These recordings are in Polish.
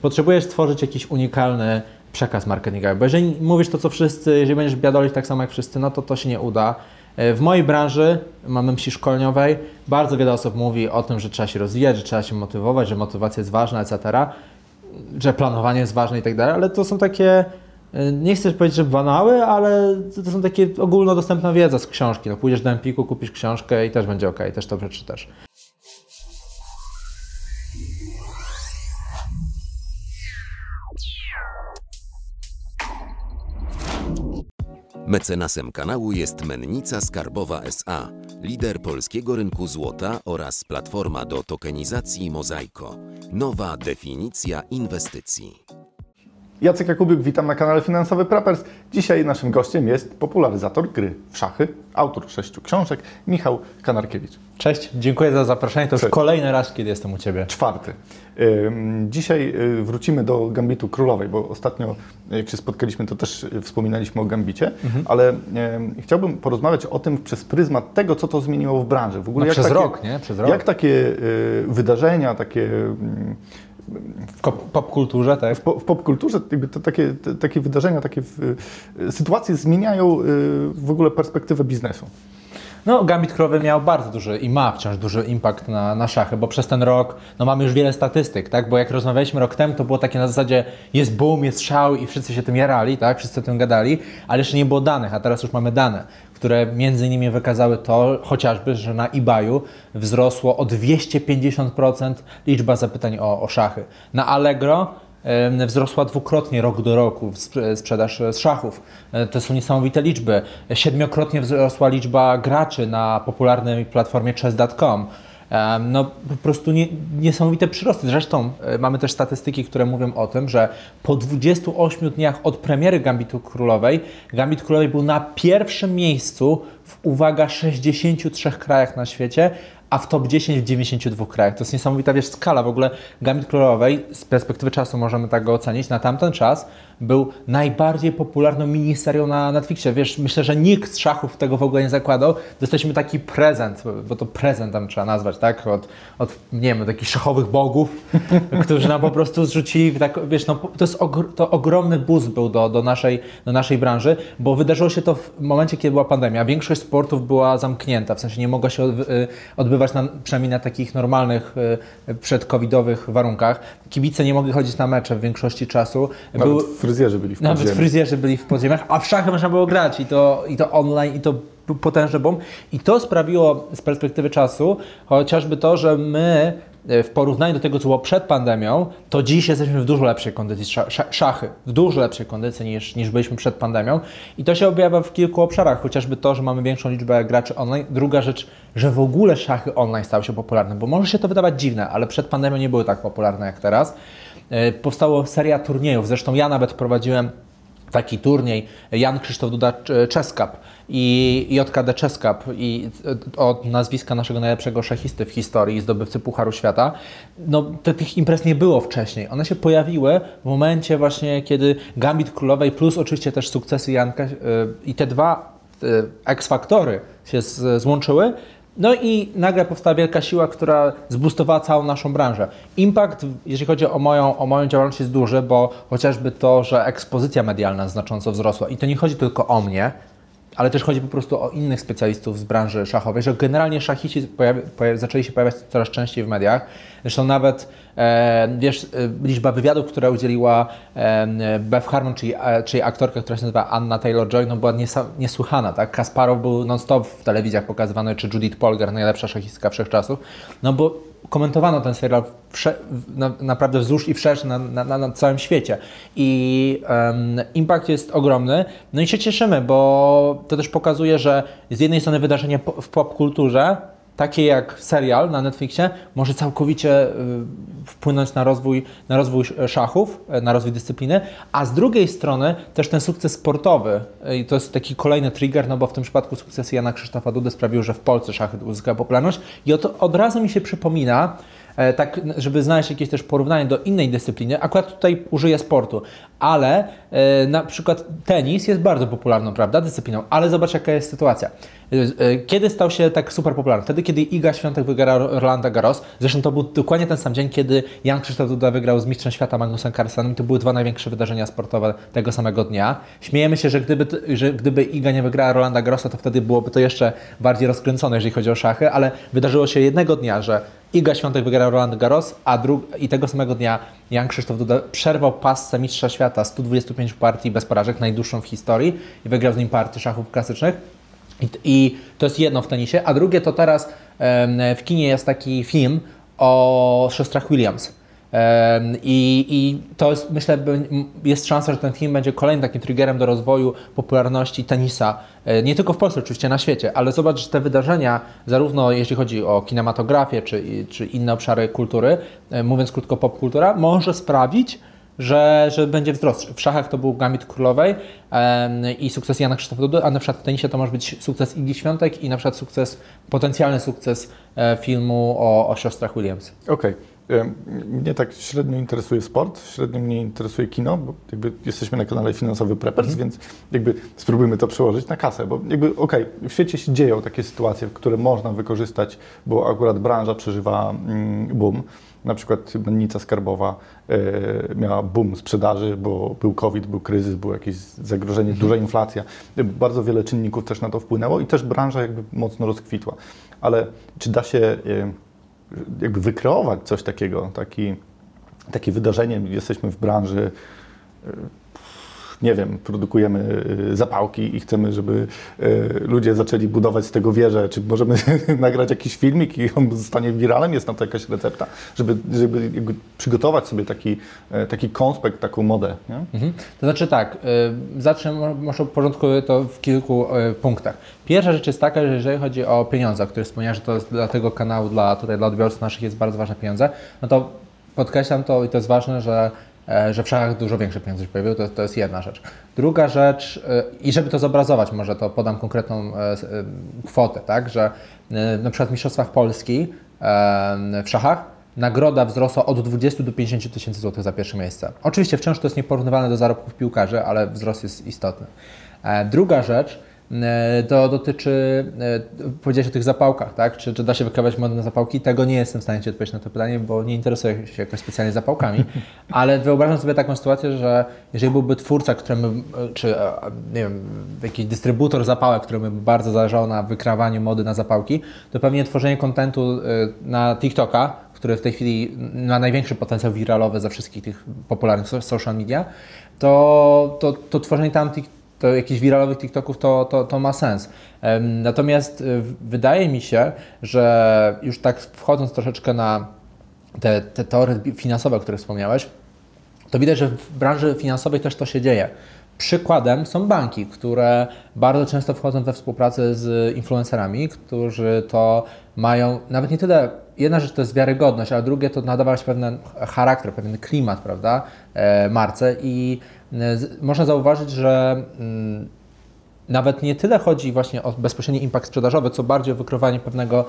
potrzebujesz stworzyć jakiś unikalny przekaz marketingowy, bo jeżeli mówisz to, co wszyscy, jeżeli będziesz biadolić tak samo jak wszyscy, no to to się nie uda. E, w mojej branży, mamy myśli szkoleniowej, bardzo wiele osób mówi o tym, że trzeba się rozwijać, że trzeba się motywować, że motywacja jest ważna, etc., że planowanie jest ważne i tak dalej, ale to są takie, e, nie chcę powiedzieć, że banały, ale to są takie ogólnodostępna wiedza z książki. No, pójdziesz do Empiku, kupisz książkę i też będzie ok, też to przeczytasz. Mecenasem kanału jest Mennica Skarbowa SA, lider polskiego rynku złota oraz platforma do tokenizacji Mozaiko. Nowa definicja inwestycji. Jacek Jakubiuk, witam na kanale Finansowy Preppers. Dzisiaj naszym gościem jest popularyzator gry w szachy, autor sześciu książek, Michał Kanarkiewicz. Cześć, dziękuję za zaproszenie. To już Cześć. kolejny raz, kiedy jestem u Ciebie. Czwarty. Dzisiaj y, wrócimy do Gambitu Królowej, bo ostatnio jak się spotkaliśmy, to też y, wspominaliśmy o Gambicie, Mhm. ale ym, chciałbym porozmawiać o tym przez pryzmat tego, co to zmieniło w branży. W ogóle No przez rok, nie? Przez rok. Jak takie y, wydarzenia, takie ym, W popkulturze, tak? w, po, w popkulturze to takie, takie wydarzenia, takie w, y, sytuacje zmieniają y, w ogóle perspektywę biznesu. No, Gambit Królowy miał bardzo duży i ma wciąż duży impact na, na szachy, bo przez ten rok no, mamy już wiele statystyk, tak? Bo jak rozmawialiśmy rok temu, to było takie na zasadzie jest boom, jest szał i wszyscy się tym jarali, tak? Wszyscy o tym gadali, ale jeszcze nie było danych, a teraz już mamy dane, które między innymi wykazały to chociażby, że na eBayu wzrosło o 250% liczba zapytań o, o szachy. Na Allegro wzrosła dwukrotnie rok do roku sp- sprzedaż e, z szachów. E, To są niesamowite liczby. Siedmiokrotnie wzrosła liczba graczy na popularnej platformie chess.com. No po prostu nie, niesamowite przyrosty. Zresztą e, mamy też statystyki, które mówią o tym, że po 28 dniach od premiery Gambitu Królowej, Gambit Królowej był na pierwszym miejscu w, uwaga, 63 krajach na świecie, a w top 10 w 92 krajach. To jest niesamowita wiesz, skala. W ogóle Gambit Królowej, z perspektywy czasu możemy tak go ocenić, na tamten czas był najbardziej popularną miniserią na Netflixie. Wiesz, myślę, że nikt z szachów tego w ogóle nie zakładał. Dostaliśmy taki prezent, bo to prezent tam trzeba nazwać, tak? Od, od nie wiem, takich szachowych bogów, którzy nam po prostu zrzucili, tak, wiesz, no, to jest ogr- to ogromny boost był do, do, naszej, do naszej branży, bo wydarzyło się to w momencie, kiedy była pandemia. Większość sportów była zamknięta, w sensie nie mogła się y, odbywać na, przynajmniej na takich normalnych, y, przedcovidowych warunkach. Kibice nie mogli chodzić na mecze w większości czasu. Nawet Były- fryzjerzy byli w nawet podziemiu. fryzjerzy byli w podziemiach, a w szachy można było grać i to, i to online, i to potężny boom. I to sprawiło z perspektywy czasu chociażby to, że my e, w porównaniu do tego, co było przed pandemią, to dziś jesteśmy w dużo lepszej kondycji sza- sza- szachy, w dużo lepszej kondycji niż, niż byliśmy przed pandemią. I to się objawia w kilku obszarach, chociażby to, że mamy większą liczbę graczy online. Druga rzecz, że w ogóle szachy online stały się popularne, bo może się to wydawać dziwne, ale przed pandemią nie były tak popularne jak teraz. E, Powstała seria turniejów, zresztą ja nawet prowadziłem taki turniej Jan Krzysztof Duda e, Chess Cup i JKD Chess Cup i e, od nazwiska naszego najlepszego szachisty w historii, zdobywcy Pucharu Świata. No, te, tych imprez nie było wcześniej. One się pojawiły w momencie właśnie, kiedy Gambit Królowej plus oczywiście też sukcesy Janka e, i te dwa e, X-faktory się złączyły. No i nagle powstała wielka siła, która zboostowała całą naszą branżę. Impact, jeżeli chodzi o moją, o moją działalność, jest duży, bo chociażby to, że ekspozycja medialna znacząco wzrosła. I to nie chodzi tylko o mnie, ale też chodzi po prostu o innych specjalistów z branży szachowej, że generalnie szachiści pojawi, pojawi, zaczęli się pojawiać coraz częściej w mediach. Zresztą nawet e, wiesz, e, liczba wywiadów, które udzieliła e, Beth Harmon, czyli, e, czyli aktorka, która się nazywa Anna Taylor-Joy, no była niesa, niesłychana. Tak? Kasparow był non-stop w telewizjach pokazywany, czy Judith Polgar, najlepsza szachistka wszechczasów. No bo komentowano ten serial na, naprawdę wzdłuż i wszerz na, na, na, całym świecie. I em, impact jest ogromny. No i się cieszymy, bo to też pokazuje, że z jednej strony wydarzenie po, w popkulturze, takie jak serial na Netflixie, może całkowicie y, wpłynąć na rozwój, na rozwój sz- szachów, y, na rozwój dyscypliny, a z drugiej strony też ten sukces sportowy, y, i to jest taki kolejny trigger, no bo w tym przypadku sukcesy Jana Krzysztofa Dudy sprawił, że w Polsce szachy uzyskały popularność i od, od razu mi się przypomina e, tak, żeby znaleźć jakieś też porównanie do innej dyscypliny, akurat tutaj użyję sportu, ale e, na przykład tenis jest bardzo popularną, prawda, dyscypliną, ale zobacz jaka jest sytuacja. E, Kiedy stał się tak super popularny? Wtedy, kiedy Iga Świątek wygrała Rolanda Garros. Zresztą to był dokładnie ten sam dzień, kiedy Jan Krzysztof Duda wygrał z mistrzem świata Magnusem Carlsenem. To były dwa największe wydarzenia sportowe tego samego dnia. Śmiejemy się, że gdyby, że gdyby Iga nie wygrała Rolanda Garrosa, to wtedy byłoby to jeszcze bardziej rozkręcone, jeżeli chodzi o szachy, ale wydarzyło się jednego dnia, że Iga Świątek wygrał Roland Garros, a dru- i tego samego dnia Jan Krzysztof Duda przerwał pasce mistrza świata 125 partii bez porażek, najdłuższą w historii i wygrał z nim partię szachów klasycznych. I, I to jest jedno w tenisie, a drugie to teraz w kinie jest taki film o siostrach Williams. I, I to jest, myślę, jest szansa, że ten film będzie kolejnym takim triggerem do rozwoju popularności tenisa, e, nie tylko w Polsce, oczywiście na świecie, ale zobacz, że te wydarzenia, zarówno jeśli chodzi o kinematografię czy, czy inne obszary kultury, e, mówiąc krótko popkultura, może sprawić, że, że będzie wzrost. W szachach to był Gambit Królowej i sukces Jana Krzysztofa Dudy, a na przykład w tenisie to może być sukces Igi Świątek i na przykład sukces, potencjalny sukces e, filmu o, o siostrach Williams. Okej. Em, Mnie tak średnio interesuje sport, średnio mnie interesuje kino, bo jakby jesteśmy na kanale Finansowy Preppers, więc jakby spróbujmy to przełożyć na kasę, bo jakby okej, w świecie się dzieją takie sytuacje, które można wykorzystać, bo akurat branża przeżywa mm, boom. Na przykład mennica skarbowa e, miała boom sprzedaży, bo był COVID, był kryzys, było jakieś zagrożenie, duża inflacja. Bardzo wiele czynników też na to wpłynęło i też branża jakby mocno rozkwitła. Ale czy da się e, jakby wykreować coś takiego, taki, takie wydarzenie. Jesteśmy w branży, y, nie wiem, produkujemy y, zapałki i chcemy, żeby y, ludzie zaczęli budować z tego wieże. Czy możemy nagrać jakiś filmik i on zostanie wiralem? Jest na to jakaś recepta, żeby, żeby przygotować sobie taki, e, taki konspekt, taką modę. Mhm. To znaczy tak, y, zacznę mo- może porządkuję to w kilku y, punktach. Pierwsza rzecz jest taka, że jeżeli chodzi o pieniądze, o których że to jest dla tego kanału, dla, tutaj, dla odbiorców naszych jest bardzo ważne pieniądze, no to podkreślam to i to jest ważne, że, e, że w szachach dużo większe pieniądze się pojawiły, to, to jest jedna rzecz. Druga rzecz, y, i żeby to zobrazować, może to podam konkretną e, e, kwotę, tak, że e, na przykład w Mistrzostwach Polski e, w szachach nagroda wzrosła od 20 do 50 tysięcy złotych za pierwsze miejsce. Oczywiście wciąż to jest nieporównywalne do zarobków piłkarzy, ale wzrost jest istotny. E, Druga rzecz e, to dotyczy, e, powiedziałeś o tych zapałkach, tak? Czy, czy da się wykrywać modę na zapałki? Tego nie jestem w stanie Ci odpowiedzieć na to pytanie, bo nie interesuję się jakoś specjalnie zapałkami, ale wyobrażam sobie taką sytuację, że jeżeli byłby twórca, któremu, e, czy e, nie wiem, jakiś dystrybutor zapałek, któremu by bardzo zależało na wykrawaniu mody na zapałki, to pewnie tworzenie kontentu e, na TikToka, który w tej chwili ma największy potencjał wiralowy ze wszystkich tych popularnych so- social media, to, to, to tworzenie tam to jakichś wiralowych TikToków to, to, to ma sens. Natomiast y, wydaje mi się, że już tak wchodząc troszeczkę na te, te teorie finansowe, o których wspomniałeś, to widać, że w branży finansowej też to się dzieje. Przykładem są banki, które bardzo często wchodzą we współpracę z influencerami, którzy to mają nawet nie tyle. Jedna rzecz to jest wiarygodność, a drugie to nadawać pewien charakter, pewien klimat, prawda, e, marce i e, można zauważyć, że mm, nawet nie tyle chodzi właśnie o bezpośredni impact sprzedażowy, co bardziej o wykrywanie pewnego,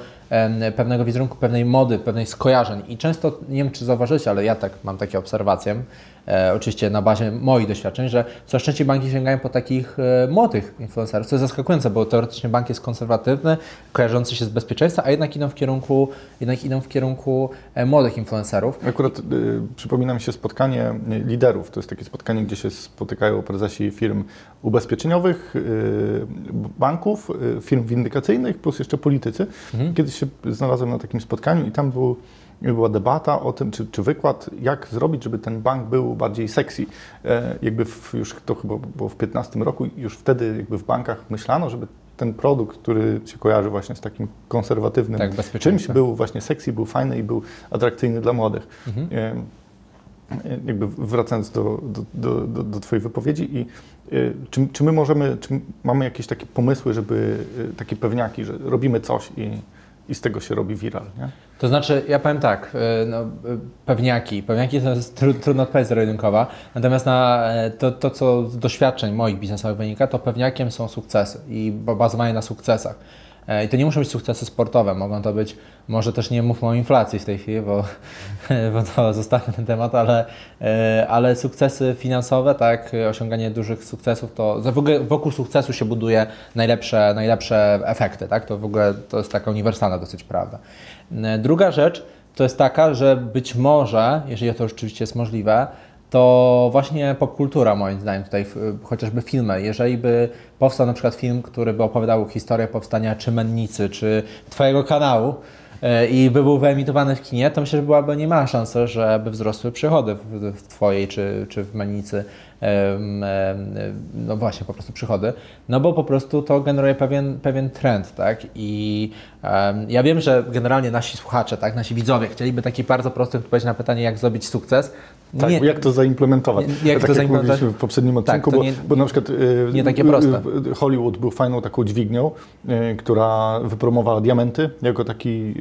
pewnego wizerunku, pewnej mody, pewnej skojarzeń. I często, nie wiem czy zauważycie, ale ja tak mam takie obserwacje, e, oczywiście na bazie moich doświadczeń, że coraz częściej banki sięgają po takich e, młodych influencerów, co jest zaskakujące, bo teoretycznie bank jest konserwatywny, kojarzący się z bezpieczeństwem, a jednak idą w kierunku, jednak idą w kierunku e, młodych influencerów. Akurat y, przypomina mi się spotkanie liderów. To jest takie spotkanie, gdzie się spotykają prezesi firm ubezpieczeniowych, y, banków, y, firm windykacyjnych, plus jeszcze politycy. Kiedyś się znalazłem na takim spotkaniu i tam był, była debata o tym, czy, czy wykład, jak zrobić, żeby ten bank był bardziej sexy. E, jakby w, już to chyba było w 15 roku, już wtedy jakby w bankach myślano, żeby ten produkt, który się kojarzy właśnie z takim konserwatywnym Tak, czymś, bezpieczeństwem. był właśnie sexy, był fajny i był atrakcyjny dla młodych. Mhm. E, e, Jakby wracając do, do, do, do, Twojej wypowiedzi i czy, czy my możemy, czy mamy jakieś takie pomysły, żeby takie pewniaki, że robimy coś i, i z tego się robi viral, nie? To znaczy, ja powiem tak, y, no, y, pewniaki. Pewniaki to jest tru, trudna odpowiedź zero-jedynkowa, natomiast na e, to, to, co z doświadczeń moich biznesowych wynika, to pewniakiem są sukcesy i ba- bazowanie na sukcesach. E, I to nie muszą być sukcesy sportowe, mogą to być, może też nie mówmy o inflacji w tej chwili, bo, bo to zostawmy ten temat, ale, e, ale sukcesy finansowe, tak, osiąganie dużych sukcesów, to w ogóle wokół sukcesu się buduje najlepsze, najlepsze efekty, tak, to w ogóle to jest taka uniwersalna dosyć prawda. E, druga rzecz to jest taka, że być może, jeżeli to rzeczywiście jest możliwe, to właśnie popkultura moim zdaniem tutaj, chociażby filmy. Jeżeli by powstał na przykład film, który by opowiadał historię powstania czy Mennicy, czy Twojego kanału e, i by był wyemitowany w kinie, to myślę, że byłaby nie ma szansy, żeby wzrosły przychody w Twojej czy, czy w Mennicy no właśnie, po prostu przychody, no bo po prostu to generuje pewien, pewien trend, tak? I um, ja wiem, że generalnie nasi słuchacze, tak, nasi widzowie chcieliby taki bardzo prosty odpowiedź na pytanie, jak zrobić sukces. Tak, nie, jak to zaimplementować. Nie, jak tak to jak zaimplementować? mówiliśmy w poprzednim tak, odcinku, tak, bo, bo, na przykład nie takie proste. Hollywood był fajną taką dźwignią, która wypromowała diamenty jako taki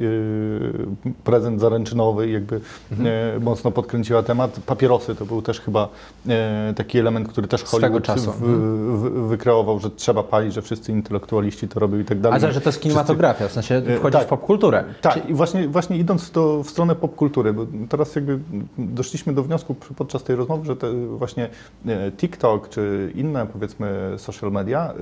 prezent zaręczynowy, jakby mhm. mocno podkręciła temat. Papierosy to był też chyba taki taki element, który też Hollywood czasu. W, w, wykreował, że trzeba palić, że wszyscy intelektualiści to robią i tak dalej. A że to jest kinematografia, w sensie e, wchodzi tak, w popkulturę. Tak, i właśnie, właśnie idąc to w stronę popkultury, bo teraz jakby doszliśmy do wniosku podczas tej rozmowy, że te właśnie e, TikTok czy inne powiedzmy social media e,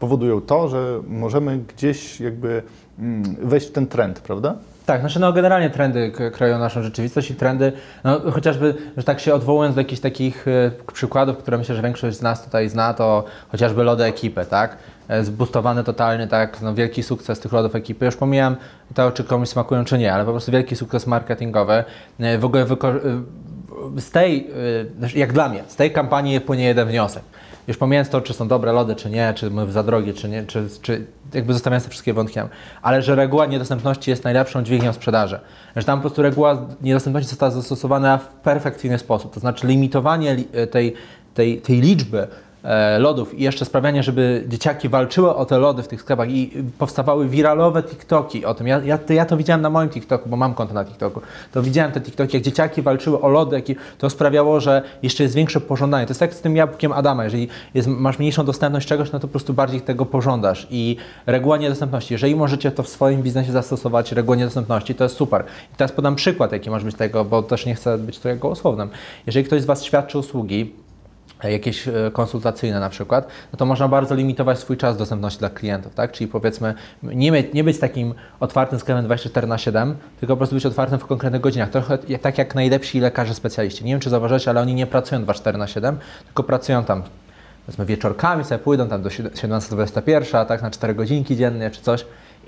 powodują to, że możemy gdzieś jakby mm, wejść w ten trend, prawda? Tak, znaczy no generalnie trendy kreują naszą rzeczywistość i trendy, no chociażby, że tak się odwołując do jakichś takich y, przykładów, które myślę, że większość z nas tutaj zna, to chociażby lody ekipy, tak? E, zbustowany totalny, tak, no wielki sukces tych lodów ekipy. Już pomijam to, czy komuś smakują, czy nie, ale po prostu wielki sukces marketingowy. E, w ogóle z tej, znaczy jak dla mnie, z tej kampanii płynie jeden wniosek już pomijając to, czy są dobre lody, czy nie, czy za drogie, czy nie, czy, czy jakby zostawiając te wszystkie wątki, ale że reguła niedostępności jest najlepszą dźwignią sprzedaży. Że tam po prostu reguła niedostępności została zastosowana w perfekcyjny sposób, to znaczy limitowanie tej, tej, tej liczby lodów i jeszcze sprawianie, żeby dzieciaki walczyły o te lody w tych sklepach i powstawały wiralowe TikToki o tym. Ja, ja, ja to widziałem na moim TikToku, bo mam konto na TikToku. To widziałem te TikToki, jak dzieciaki walczyły o lody, to sprawiało, że jeszcze jest większe pożądanie. To jest jak z tym jabłkiem Adama. Jeżeli jest, masz mniejszą dostępność czegoś, no to po prostu bardziej tego pożądasz. I reguła niedostępności. Jeżeli możecie to w swoim biznesie zastosować, reguła niedostępności, to jest super. I teraz podam przykład, jaki może być tego, bo też nie chcę być tutaj gołosłownym. Jeżeli ktoś z Was świadczy usługi, jakieś e, konsultacyjne na przykład, no to można bardzo limitować swój czas dostępności dla klientów, tak? Czyli powiedzmy nie, mieć, nie być takim otwartym sklepem 24 na 7, tylko po prostu być otwartym w konkretnych godzinach. Trochę tak jak najlepsi lekarze specjaliści. Nie wiem, czy zauważycie, ale oni nie pracują 24 na 7, tylko pracują tam powiedzmy wieczorkami, sobie pójdą tam do 17-21, tak, na 4 godzinki dziennie czy coś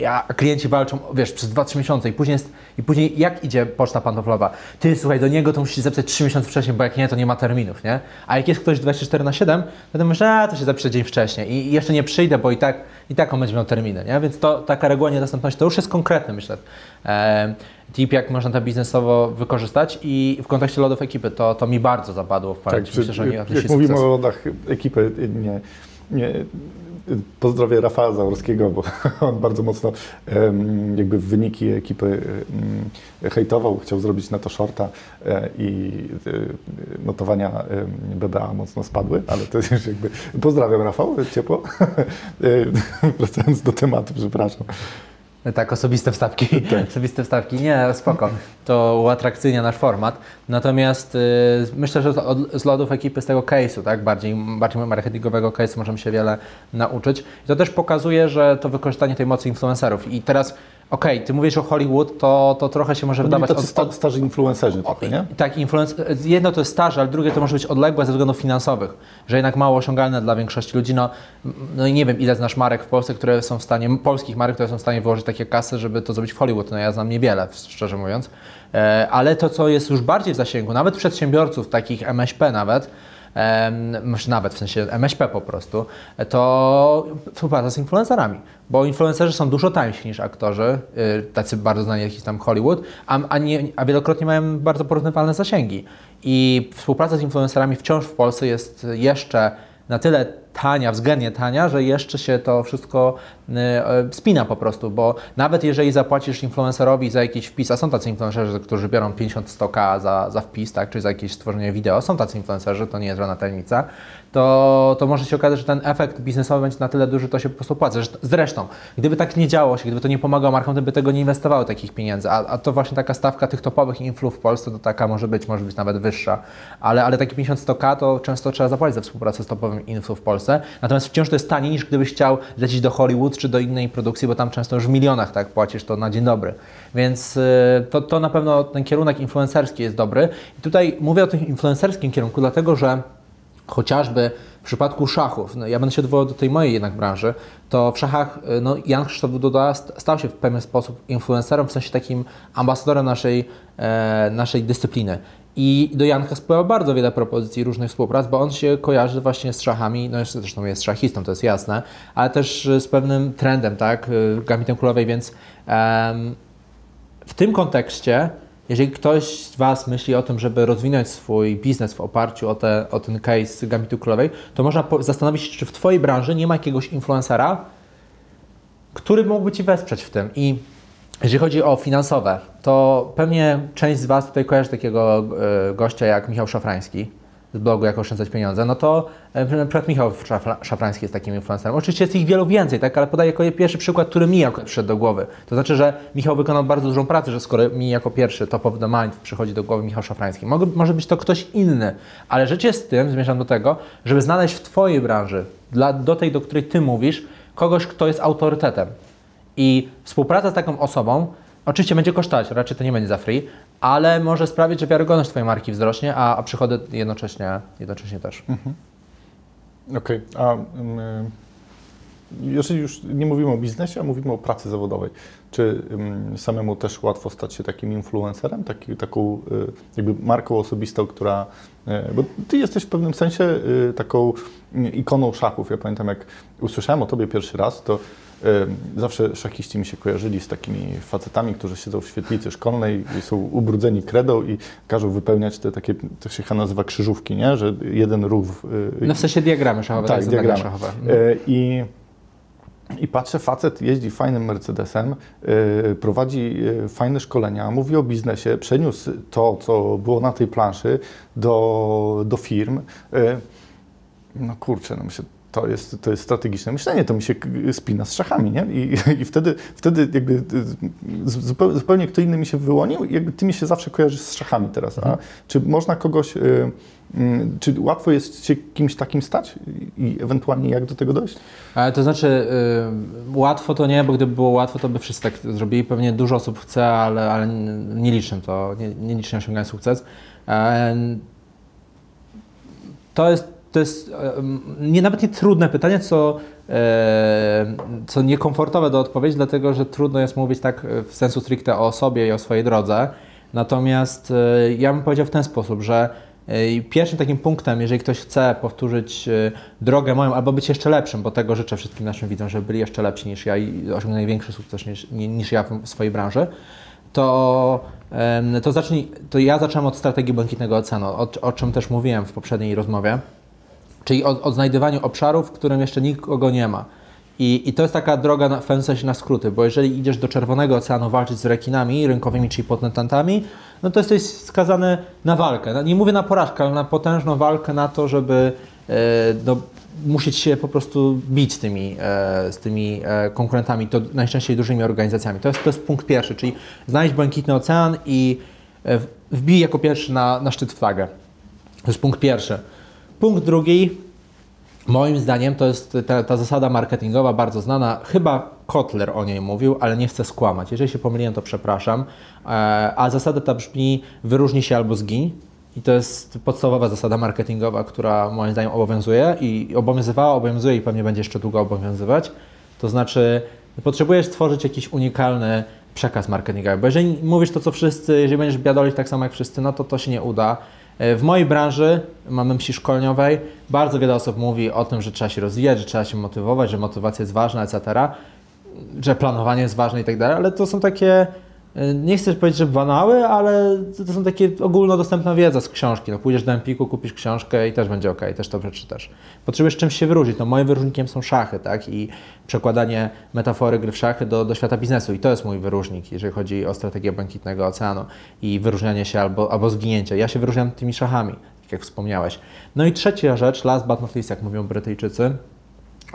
a klienci walczą, wiesz, przez 2-3 miesiące i później, jest, i później jak idzie poczta pantoflowa? Ty, słuchaj, do niego to musisz zapisać 3 miesiące wcześniej, bo jak nie, to nie ma terminów, nie? A jak jest ktoś 24 na 7, to myślisz, a to się zapisze dzień wcześniej i jeszcze nie przyjdę, bo i tak, i tak on będzie miał terminy, nie? Więc to, taka reguła niedostępności to już jest konkretny, myślę, e, tip, jak można to biznesowo wykorzystać i w kontekście lodów ekipy to, to mi bardzo zapadło w pamięć. Tak, Myślę, że oni jak mówimy o lodach ekipy, nie, nie Pozdrowię Rafała Zaorskiego, bo on bardzo mocno jakby wyniki ekipy hejtował, chciał zrobić na to shorta e, i e, notowania BBA mocno spadły, ale to już jakby... Pozdrawiam Rafał, ciepło. E, wracając do tematu, przepraszam. Tak, osobiste wstawki. Tak. osobiste wstawki. Nie, spoko. To uatrakcyjnia nasz format. Natomiast y, myślę, że od, z lodów ekipy z tego case'u, tak, bardziej, bardziej marketingowego case'u możemy się wiele nauczyć. I to też pokazuje, że to wykorzystanie tej mocy influencerów. I teraz Okej, okay, ty mówisz o Hollywood, to, to trochę się może wydawać... Tacy od, od, starzy influencerzy trochę, nie? Tak, influencer, jedno to jest staż, ale drugie to może być odległe ze względów finansowych, że jednak mało osiągalne dla większości ludzi. No, no i nie wiem, ile znasz marek w Polsce, które są w stanie, polskich marek, które są w stanie wyłożyć takie kasy, żeby to zrobić w Hollywood. No ja znam niewiele, szczerze mówiąc. E, ale to, co jest już bardziej w zasięgu, nawet przedsiębiorców, takich MŚP nawet, może nawet w sensie MŚP po prostu, to współpraca z influencerami, bo influencerzy są dużo tańsi niż aktorzy, y, tacy bardzo znani jakiś tam Hollywood, a, a, nie, a wielokrotnie mają bardzo porównywalne zasięgi. I współpraca z influencerami wciąż w Polsce jest jeszcze na tyle tania, względnie tania, że jeszcze się to wszystko y, y, spina po prostu, bo nawet jeżeli zapłacisz influencerowi za jakiś wpis, a są tacy influencerzy, którzy biorą 50-100k za, za wpis, tak, czy za jakieś stworzenie wideo, są tacy influencerzy, to nie jest żadna tajemnica, to, to może się okazać, że ten efekt biznesowy będzie na tyle duży, to się po prostu opłaca. Zresztą, gdyby tak nie działo się, gdyby to nie pomagało markom, to by tego nie inwestowały takich pieniędzy, a, a to właśnie taka stawka tych topowych inflów w Polsce to taka może być, może być nawet wyższa, ale, ale takie 50-100k to często trzeba zapłacić za współpracę z topowym influ w Polsce, natomiast wciąż to jest taniej niż gdybyś chciał lecieć do Hollywood czy do innej produkcji, bo tam często już w milionach tak płacisz to na dzień dobry. Więc y, to, to na pewno ten kierunek influencerski jest dobry. I tutaj mówię o tym influencerskim kierunku, dlatego że chociażby w przypadku szachów, no ja będę się odwołał do tej mojej jednak branży, to w szachach y, no, Jan Krzysztof Duda stał się w pewien sposób influencerem, w sensie takim ambasadorem naszej, e, naszej dyscypliny. I do Janka spływa bardzo wiele propozycji różnych współprac, bo on się kojarzy właśnie z szachami, no zresztą jest szachistą, to jest jasne, ale też z pewnym trendem, tak, y, gamitem królowej, więc um, w tym kontekście jeżeli ktoś z Was myśli o tym, żeby rozwinąć swój biznes w oparciu o, te, o ten case Gamitu Królowej, to można zastanowić się, czy w Twojej branży nie ma jakiegoś influencera, który mógłby Ci wesprzeć w tym. I jeżeli chodzi o finansowe, to pewnie część z Was tutaj kojarzy takiego e, gościa jak Michał Szafrański z blogu Jak oszczędzać pieniądze, no to e, na przykład Michał Szafrański jest takim influencerem. Oczywiście jest ich wielu więcej, tak, ale podaję jako pierwszy przykład, który mi jako przyszedł do głowy. To znaczy, że Michał wykonał bardzo dużą pracę, że skoro mi jako pierwszy top of the mind przychodzi do głowy Michał Szafrański, może, może być to ktoś inny, ale rzecz jest z tym, zmierzam do tego, żeby znaleźć w Twojej branży, dla, do tej, do której Ty mówisz, kogoś, kto jest autorytetem. I współpraca z taką osobą oczywiście będzie kosztować, raczej to nie będzie za free, ale może sprawić, że wiarygodność Twojej marki wzrośnie, a, a przychody jednocześnie, jednocześnie też. Mhm. Okej, okay. a um, jeżeli już nie mówimy o biznesie, a mówimy o pracy zawodowej, czy um, samemu też łatwo stać się takim influencerem, taki, taką y, jakby marką osobistą, która, y, bo Ty jesteś w pewnym sensie taką ikoną szachów. Ja pamiętam, jak usłyszałem o Tobie pierwszy raz, to Zawsze szachiści mi się kojarzyli z takimi facetami, którzy siedzą w świetlicy szkolnej i są ubrudzeni kredą i każą wypełniać te takie, to się chyba nazywa krzyżówki, nie? że jeden ruch... Y, no w sensie diagramy szachowe. Tak, diagramy. Szachowe. No. I, i patrzę, facet jeździ fajnym Mercedesem, yy, prowadzi yy, fajne szkolenia, mówi o biznesie, przeniósł to, co było na tej planszy do, do firm. Yy, no kurczę, no myślę, to jest, to jest strategiczne myślenie, to mi się spina z szachami, nie? I, i wtedy, wtedy jakby zupełnie, zupełnie kto inny mi się wyłonił, jakby ty mi się zawsze kojarzysz z szachami teraz. A mhm. czy można kogoś, y, y, czy łatwo jest się kimś takim stać i ewentualnie jak do tego dojść? Ale to znaczy, y, łatwo to nie, bo gdyby było łatwo, to by wszyscy tak zrobili. Pewnie dużo osób chce, ale, ale nielicznym to, nie, nielicznie osiągają sukces. E, to jest to jest nie, nawet nie trudne pytanie, co, e, co niekomfortowe do odpowiedzi, dlatego że trudno jest mówić tak w sensu stricte o sobie i o swojej drodze. Natomiast e, ja bym powiedział w ten sposób, że e, pierwszym takim punktem, jeżeli ktoś chce powtórzyć drogę moją albo być jeszcze lepszym, bo tego życzę wszystkim naszym widzom, żeby byli jeszcze lepsi niż ja i osiągnęli większy sukces niż, niż ja w swojej branży, to, to, zacznij, to ja zacząłem od strategii błękitnego oceanu, o, o czym też mówiłem w poprzedniej rozmowie. Czyli o, odnajdywaniu obszarów, w którym jeszcze nikogo nie ma. I, I, to jest taka droga na, w pewnym sensie na skróty, bo jeżeli idziesz do Czerwonego Oceanu walczyć z rekinami rynkowymi, czyli potentantami, no to jesteś skazany na walkę. No, nie mówię na porażkę, ale na potężną walkę na to, żeby e, no, musieć się po prostu bić z tymi, e, z tymi e, konkurentami, to najczęściej dużymi organizacjami. To jest, to jest punkt pierwszy, czyli znajdź błękitny ocean i e, wbij jako pierwszy na, na szczyt flagę. To jest punkt pierwszy. Punkt drugi, moim zdaniem, to jest ta, ta, zasada marketingowa bardzo znana. Chyba Kotler o niej mówił, ale nie chcę skłamać. Jeżeli się pomyliłem, to przepraszam. E, a zasada ta brzmi: wyróżnij się albo zgiń. I to jest podstawowa zasada marketingowa, która moim zdaniem obowiązuje i obowiązywała, obowiązuje i pewnie będzie jeszcze długo obowiązywać. To znaczy, potrzebujesz stworzyć jakiś unikalny przekaz marketingowy, bo jeżeli mówisz to, co wszyscy, jeżeli będziesz biadolić tak samo jak wszyscy, no to to się nie uda. E, w mojej branży, mamy myśli szkoleniowej, bardzo wiele osób mówi o tym, że trzeba się rozwijać, że trzeba się motywować, że motywacja jest ważna, etc., że planowanie jest ważne i tak dalej, ale to są takie nie chcę powiedzieć, że banały, ale to są takie ogólnodostępna wiedza z książki. No, pójdziesz do Empiku, kupisz książkę i też będzie ok, też to przeczytasz. Potrzebujesz czymś się wyróżnić. No, moim wyróżnikiem są szachy, tak? I przekładanie metafory gry w szachy do, do świata biznesu. I to jest mój wyróżnik, jeżeli chodzi o strategię Błękitnego Oceanu i wyróżnianie się albo, albo zginięcie. Ja się wyróżniam tymi szachami, tak jak wspomniałeś. No i trzecia rzecz, last but not least, jak mówią Brytyjczycy,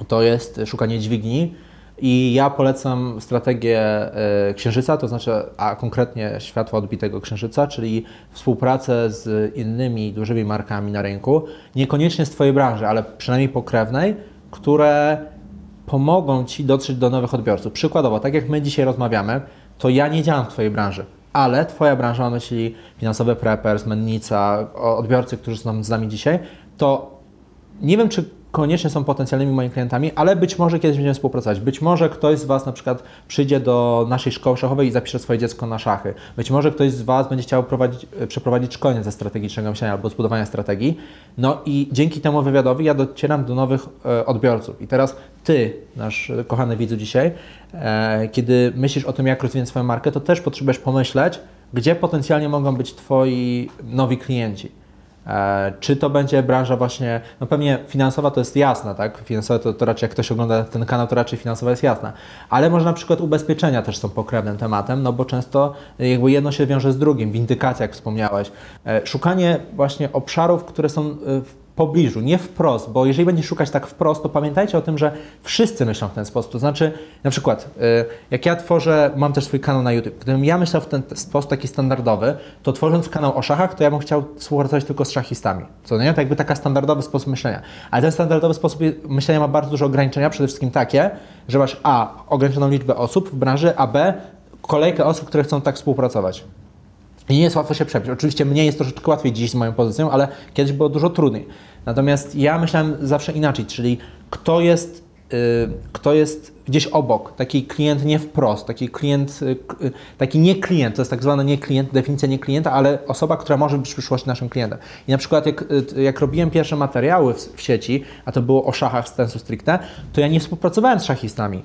to jest szukanie dźwigni. I ja polecam strategię e, księżyca, to znaczy, a konkretnie światła odbitego księżyca, czyli współpracę z innymi dużymi markami na rynku, niekoniecznie z Twojej branży, ale przynajmniej pokrewnej, które pomogą Ci dotrzeć do nowych odbiorców. Przykładowo, tak jak my dzisiaj rozmawiamy, to ja nie działam w Twojej branży, ale Twoja branża, mam myśli finansowe preppers, mennica, odbiorcy, którzy są z nami dzisiaj, to nie wiem, czy koniecznie są potencjalnymi moimi klientami, ale być może kiedyś będziemy współpracować. Być może ktoś z Was na przykład przyjdzie do naszej szkoły szachowej i zapisze swoje dziecko na szachy. Być może ktoś z Was będzie chciał prowadzić, e, przeprowadzić szkolenie ze strategicznego myślenia albo zbudowania strategii. No i dzięki temu wywiadowi ja docieram do nowych e, odbiorców. I teraz Ty, nasz kochany widzu dzisiaj, e, kiedy myślisz o tym, jak rozwijać swoją markę, to też potrzebujesz pomyśleć, gdzie potencjalnie mogą być Twoi nowi klienci. E, czy to będzie branża właśnie, no pewnie finansowa to jest jasna, tak? Finansowa to, to raczej jak ktoś ogląda ten kanał, to raczej finansowa jest jasna. Ale może na przykład ubezpieczenia też są pokrewnym tematem, no bo często jakby jedno się wiąże z drugim, windykacja, jak wspomniałeś. E, szukanie właśnie obszarów, które są w pobliżu, nie wprost, bo jeżeli będziesz szukać tak wprost, to pamiętajcie o tym, że wszyscy myślą w ten sposób. To znaczy, na przykład, y, jak ja tworzę, mam też swój kanał na YouTube, gdybym ja myślał w ten sposób taki standardowy, to tworząc kanał o szachach, to ja bym chciał współpracować tylko z szachistami. Co nie? To jakby taki standardowy sposób myślenia. Ale ten standardowy sposób myślenia ma bardzo duże ograniczenia, przede wszystkim takie, że masz A, ograniczoną liczbę osób w branży, a B, kolejkę osób, które chcą tak współpracować. I nie jest łatwo się przebić. Oczywiście mnie jest troszeczkę łatwiej dziś z moją pozycją, ale kiedyś było dużo trudniej. Natomiast ja myślałem zawsze inaczej, czyli kto jest, yy, kto jest gdzieś obok, taki klient nie wprost, taki klient, yy, taki nie klient, to jest tak zwany nie klient, definicja nie klienta, ale osoba, która może być w przyszłości naszym klientem. I na przykład jak, yy, jak robiłem pierwsze materiały w, w sieci, a to było o szachach z sensu stricte, to ja nie współpracowałem z szachistami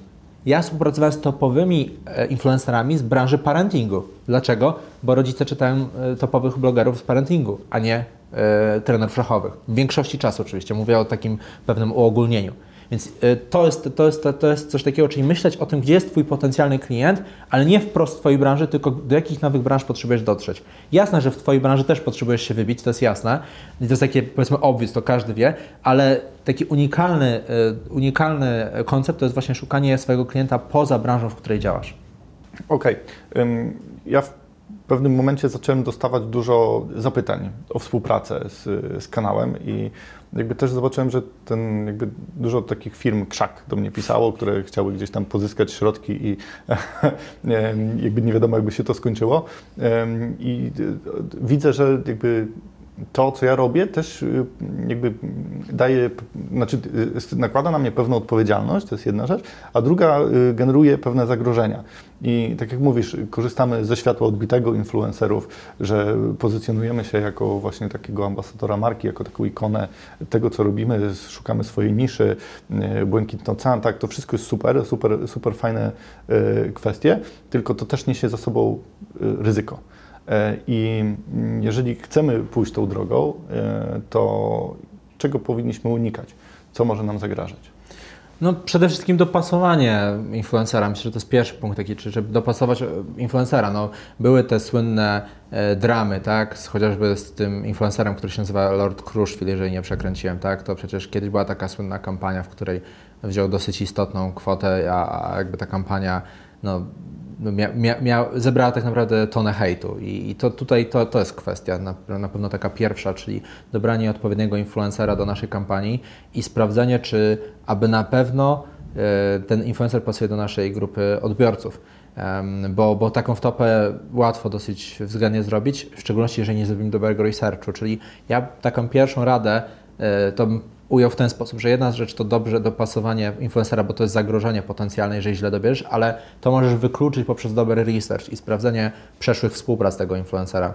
ja współpracowałem z topowymi e, influencerami z branży parentingu. Dlaczego? Bo rodzice czytają e, topowych blogerów z parentingu, a nie e, trenerów szachowych. W większości czasu oczywiście, mówię o takim pewnym uogólnieniu. Więc y, to jest, to, jest, to jest coś takiego, czyli myśleć o tym, gdzie jest Twój potencjalny klient, ale nie wprost w Twojej branży, tylko do jakich nowych branż potrzebujesz dotrzeć. Jasne, że w Twojej branży też potrzebujesz się wybić, to jest jasne. I to jest takie, powiedzmy, obvious, to każdy wie, ale taki unikalny, y, unikalny koncept to jest właśnie szukanie swojego klienta poza branżą, w której działasz. Okej. Okay. Ja w pewnym momencie zacząłem dostawać dużo zapytań o współpracę z, z kanałem i jakby też zobaczyłem, że ten jakby dużo takich firm krzak do mnie pisało, które chciały gdzieś tam pozyskać środki i jakby nie wiadomo, jakby się to skończyło. I widzę, że jakby to, co ja robię, też y, jakby daje, znaczy y, nakłada na mnie pewną odpowiedzialność, to jest jedna rzecz, a druga y, generuje pewne zagrożenia. I tak jak mówisz, korzystamy ze światła odbitego influencerów, że pozycjonujemy się jako właśnie takiego ambasadora marki, jako taką ikonę tego, co robimy, szukamy swojej niszy, błękitny ocean, tak, to wszystko jest super, super, super fajne kwestie, tylko to też niesie za sobą ryzyko. E, I jeżeli chcemy pójść tą drogą, e, to czego powinniśmy unikać? Co może nam zagrażać? No przede wszystkim dopasowanie influencera. Myślę, że to jest pierwszy punkt taki, żeby dopasować influencera. No, były te słynne e, dramy, tak, chociażby z tym influencerem, który się nazywa Lord Crushfield, jeżeli nie przekręciłem, tak, to przecież kiedyś była taka słynna kampania, w której wziął dosyć istotną kwotę, a, a jakby ta kampania no, mia, mia, mia, zebrała tak naprawdę tonę hejtu i, i to tutaj to, to jest kwestia, na, na pewno taka pierwsza, czyli dobranie odpowiedniego influencera do naszej kampanii i sprawdzenie, czy aby na pewno e, ten influencer pasuje do naszej grupy odbiorców. Bo, bo taką wtopę łatwo dosyć względnie zrobić, w szczególności jeżeli nie zrobimy dobrego researchu. Czyli ja taką pierwszą radę e, to ujął w ten sposób, że jedna rzecz to dobrze dopasowanie influencera, bo to jest zagrożenie potencjalne, jeżeli źle dobierzesz, ale to możesz wykluczyć poprzez dobry research i sprawdzenie przeszłych współprac tego influencera.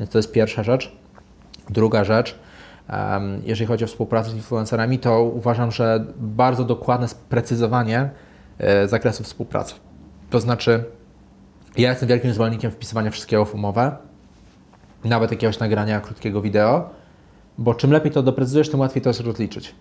Więc to jest pierwsza rzecz. Druga rzecz, jeżeli chodzi o współpracę z influencerami, to uważam, że bardzo dokładne sprecyzowanie e, zakresu współpracy. To znaczy, Ja jestem wielkim zwolennikiem wpisywania wszystkiego w umowę, nawet jakiegoś nagrania krótkiego wideo, bo czym lepiej to doprecyzujesz, tym łatwiej to jest rozliczyć.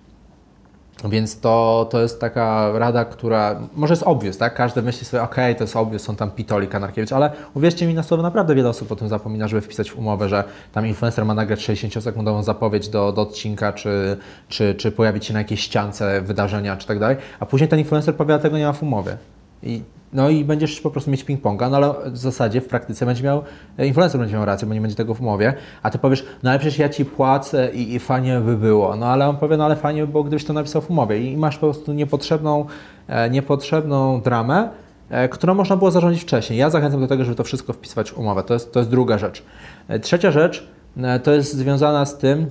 Więc to, to jest taka rada, która może jest obvious, tak? Każdy myśli sobie, ok, to jest obvious, są tam Pitoli, Kanarkiewicz, ale uwierzcie mi na słowo, naprawdę wiele osób o tym zapomina, żeby wpisać w umowę, że tam influencer ma nagrać 60-sekundową zapowiedź do, do odcinka, czy, czy, czy pojawić się na jakiejś ściance wydarzenia, czy tak dalej, a później ten influencer powie, a tego nie ma w umowie. I no i będziesz po prostu mieć ping-ponga, no ale w zasadzie w praktyce będzie miał, influencer będzie miał rację, bo nie będzie tego w umowie, a ty powiesz, no ale przecież ja ci płacę i, i fajnie by było, no ale on powie, no ale fajnie by było, gdybyś to napisał w umowie. I masz po prostu niepotrzebną, e, niepotrzebną dramę, e, którą można było zarządzić wcześniej. Ja zachęcam do tego, żeby to wszystko wpisywać w umowę, to jest, to jest druga rzecz. E, trzecia rzecz e, to jest związana z tym,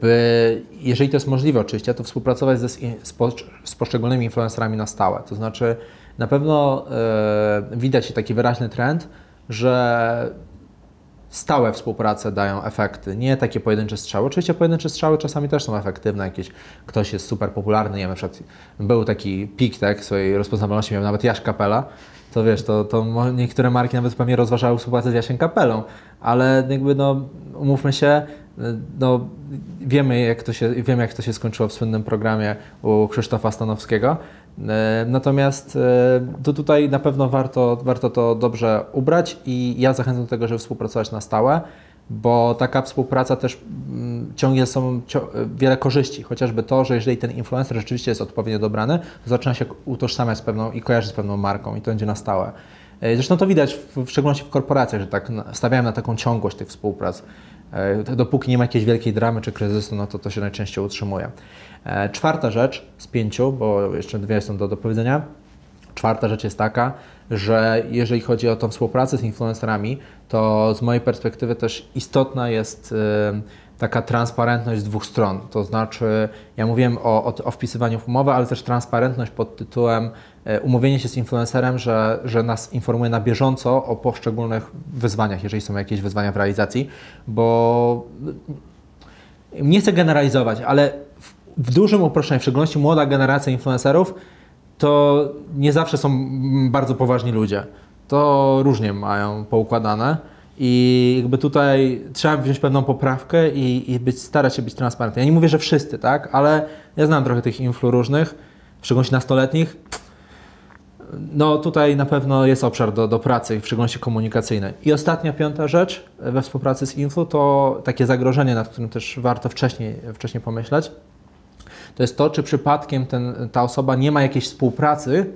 by, jeżeli to jest możliwe oczywiście, to współpracować ze, z poszczególnymi influencerami na stałe, to znaczy na pewno e, widać taki wyraźny trend, że stałe współprace dają efekty, nie takie pojedyncze strzały. Oczywiście pojedyncze strzały czasami też są efektywne, jakieś ktoś jest super popularny, ja na przykład był taki pik tak, swojej rozpoznawalności, miał nawet Jaś Kapela, to wiesz, to, to niektóre marki nawet pewnie rozważały współpracę z Jasiem Kapelą, ale jakby no, umówmy się, no, wiemy, jak to się, wiemy, jak to się skończyło w słynnym programie u Krzysztofa Stanowskiego, natomiast e, to tutaj na pewno warto, warto to dobrze ubrać i ja zachęcam do tego, żeby współpracować na stałe, bo taka współpraca też mm, ciągnie są wiele korzyści, chociażby to, że jeżeli ten influencer rzeczywiście jest odpowiednio dobrany, to zaczyna się utożsamiać z pewną i kojarzyć z pewną marką i to będzie na stałe. E, zresztą to widać w, w szczególności w korporacjach, że tak stawiają na taką ciągłość tych współprac. Dopóki nie ma jakiejś wielkiej dramy czy kryzysu, no to to się najczęściej utrzymuje. E, czwarta rzecz z pięciu, bo jeszcze dwie są do, do powiedzenia. Czwarta rzecz jest taka, że jeżeli chodzi o tą współpracę z influencerami, to z mojej perspektywy też istotna jest e, taka transparentność z dwóch stron. To znaczy, ja mówiłem o, o, o wpisywaniu w umowę, ale też transparentność pod tytułem e, umówienie się z influencerem, że, że nas informuje na bieżąco o poszczególnych wyzwaniach, jeżeli są jakieś wyzwania w realizacji, bo nie chcę generalizować, ale w dużym uproszczeniu, w szczególności młoda generacja influencerów, to nie zawsze są bardzo poważni ludzie. To różnie mają poukładane. I jakby tutaj trzeba wziąć pewną poprawkę i, i być, starać się być transparentny. Ja nie mówię, że wszyscy, tak, ale ja znam trochę tych influ różnych, w szczególności nastoletnich. No tutaj na pewno jest obszar do, do pracy, w szczególności komunikacyjnej. I ostatnia, piąta rzecz we współpracy z influ to takie zagrożenie, nad którym też warto wcześniej, wcześniej pomyśleć to jest to, czy przypadkiem ten, ta osoba nie ma jakiejś współpracy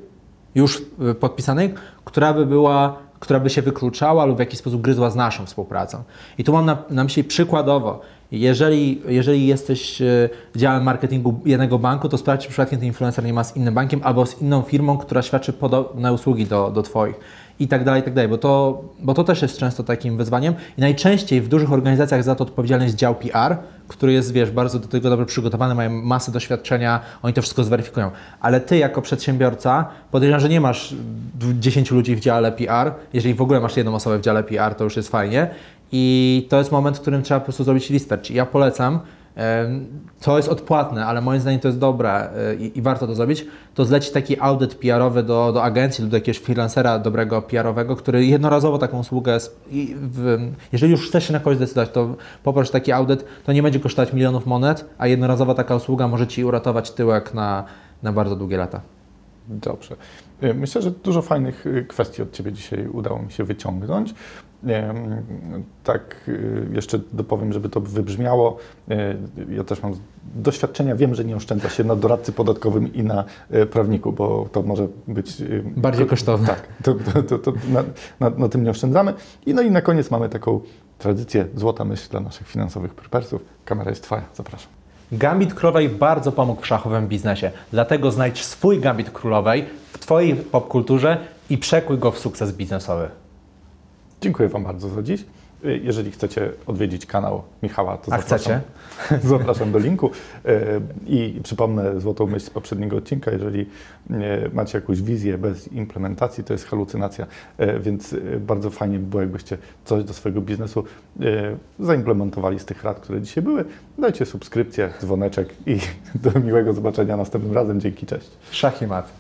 już y, podpisanej, która by była, która by się wykluczała lub w jakiś sposób gryzła z naszą współpracą. I tu mam na, na myśli przykładowo, jeżeli, jeżeli jesteś y, działem marketingu jednego banku, to sprawdź, czy przypadkiem ten influencer nie ma z innym bankiem albo z inną firmą, która świadczy podobne usługi do, do Twoich. I tak dalej, i tak dalej, bo to, bo to też jest często takim wyzwaniem. I najczęściej w dużych organizacjach za to odpowiedzialny jest dział PR, który jest, wiesz, bardzo do tego dobrze przygotowany, mają masę doświadczenia, oni to wszystko zweryfikują. Ale ty jako przedsiębiorca, podejrzewam, że nie masz 10 ludzi w dziale PR, jeżeli w ogóle masz jedną osobę w dziale PR, to już jest fajnie i to jest moment, w którym trzeba po prostu zrobić research. I ja polecam, to jest odpłatne, ale moim zdaniem to jest dobre i, i, warto to zrobić, to zlecić taki audyt PR-owy do, do agencji lub do jakiegoś freelancera dobrego PR-owego, który jednorazowo taką usługę, w, jeżeli już chcesz się na kogoś zdecydować, to poproś taki audyt, to nie będzie kosztować milionów monet, a jednorazowa taka usługa może Ci uratować tyłek na, na bardzo długie lata. Dobrze. E, myślę, że dużo fajnych e, kwestii od Ciebie dzisiaj udało mi się wyciągnąć. Tak, y, jeszcze dopowiem, żeby to wybrzmiało. Y, ja też mam doświadczenia, wiem, że nie oszczędza się na doradcy podatkowym i na y, prawniku, bo to może być. Bardziej kosztowne. Tak, to, to, to, to na, na, na, tym nie oszczędzamy. I no i na koniec mamy taką tradycję, złota myśl dla naszych finansowych prepersów. Kamera jest Twoja, zapraszam. Gambit Królowej bardzo pomógł w szachowym biznesie, dlatego znajdź swój Gambit Królowej w Twojej popkulturze i przekuj go w sukces biznesowy. Dziękuję Wam bardzo za dziś. Y, jeżeli chcecie odwiedzić kanał Michała, to A zapraszam, chcecie? zapraszam do linku. Y, I przypomnę złotą myśl z poprzedniego odcinka. Jeżeli y, macie jakąś wizję bez implementacji, to jest halucynacja, więc bardzo fajnie by było, jakbyście coś do swojego biznesu zaimplementowali z tych rad, które dzisiaj były. Dajcie subskrypcję, dzwoneczek i do miłego zobaczenia następnym razem. Dzięki, cześć. Szach i mat.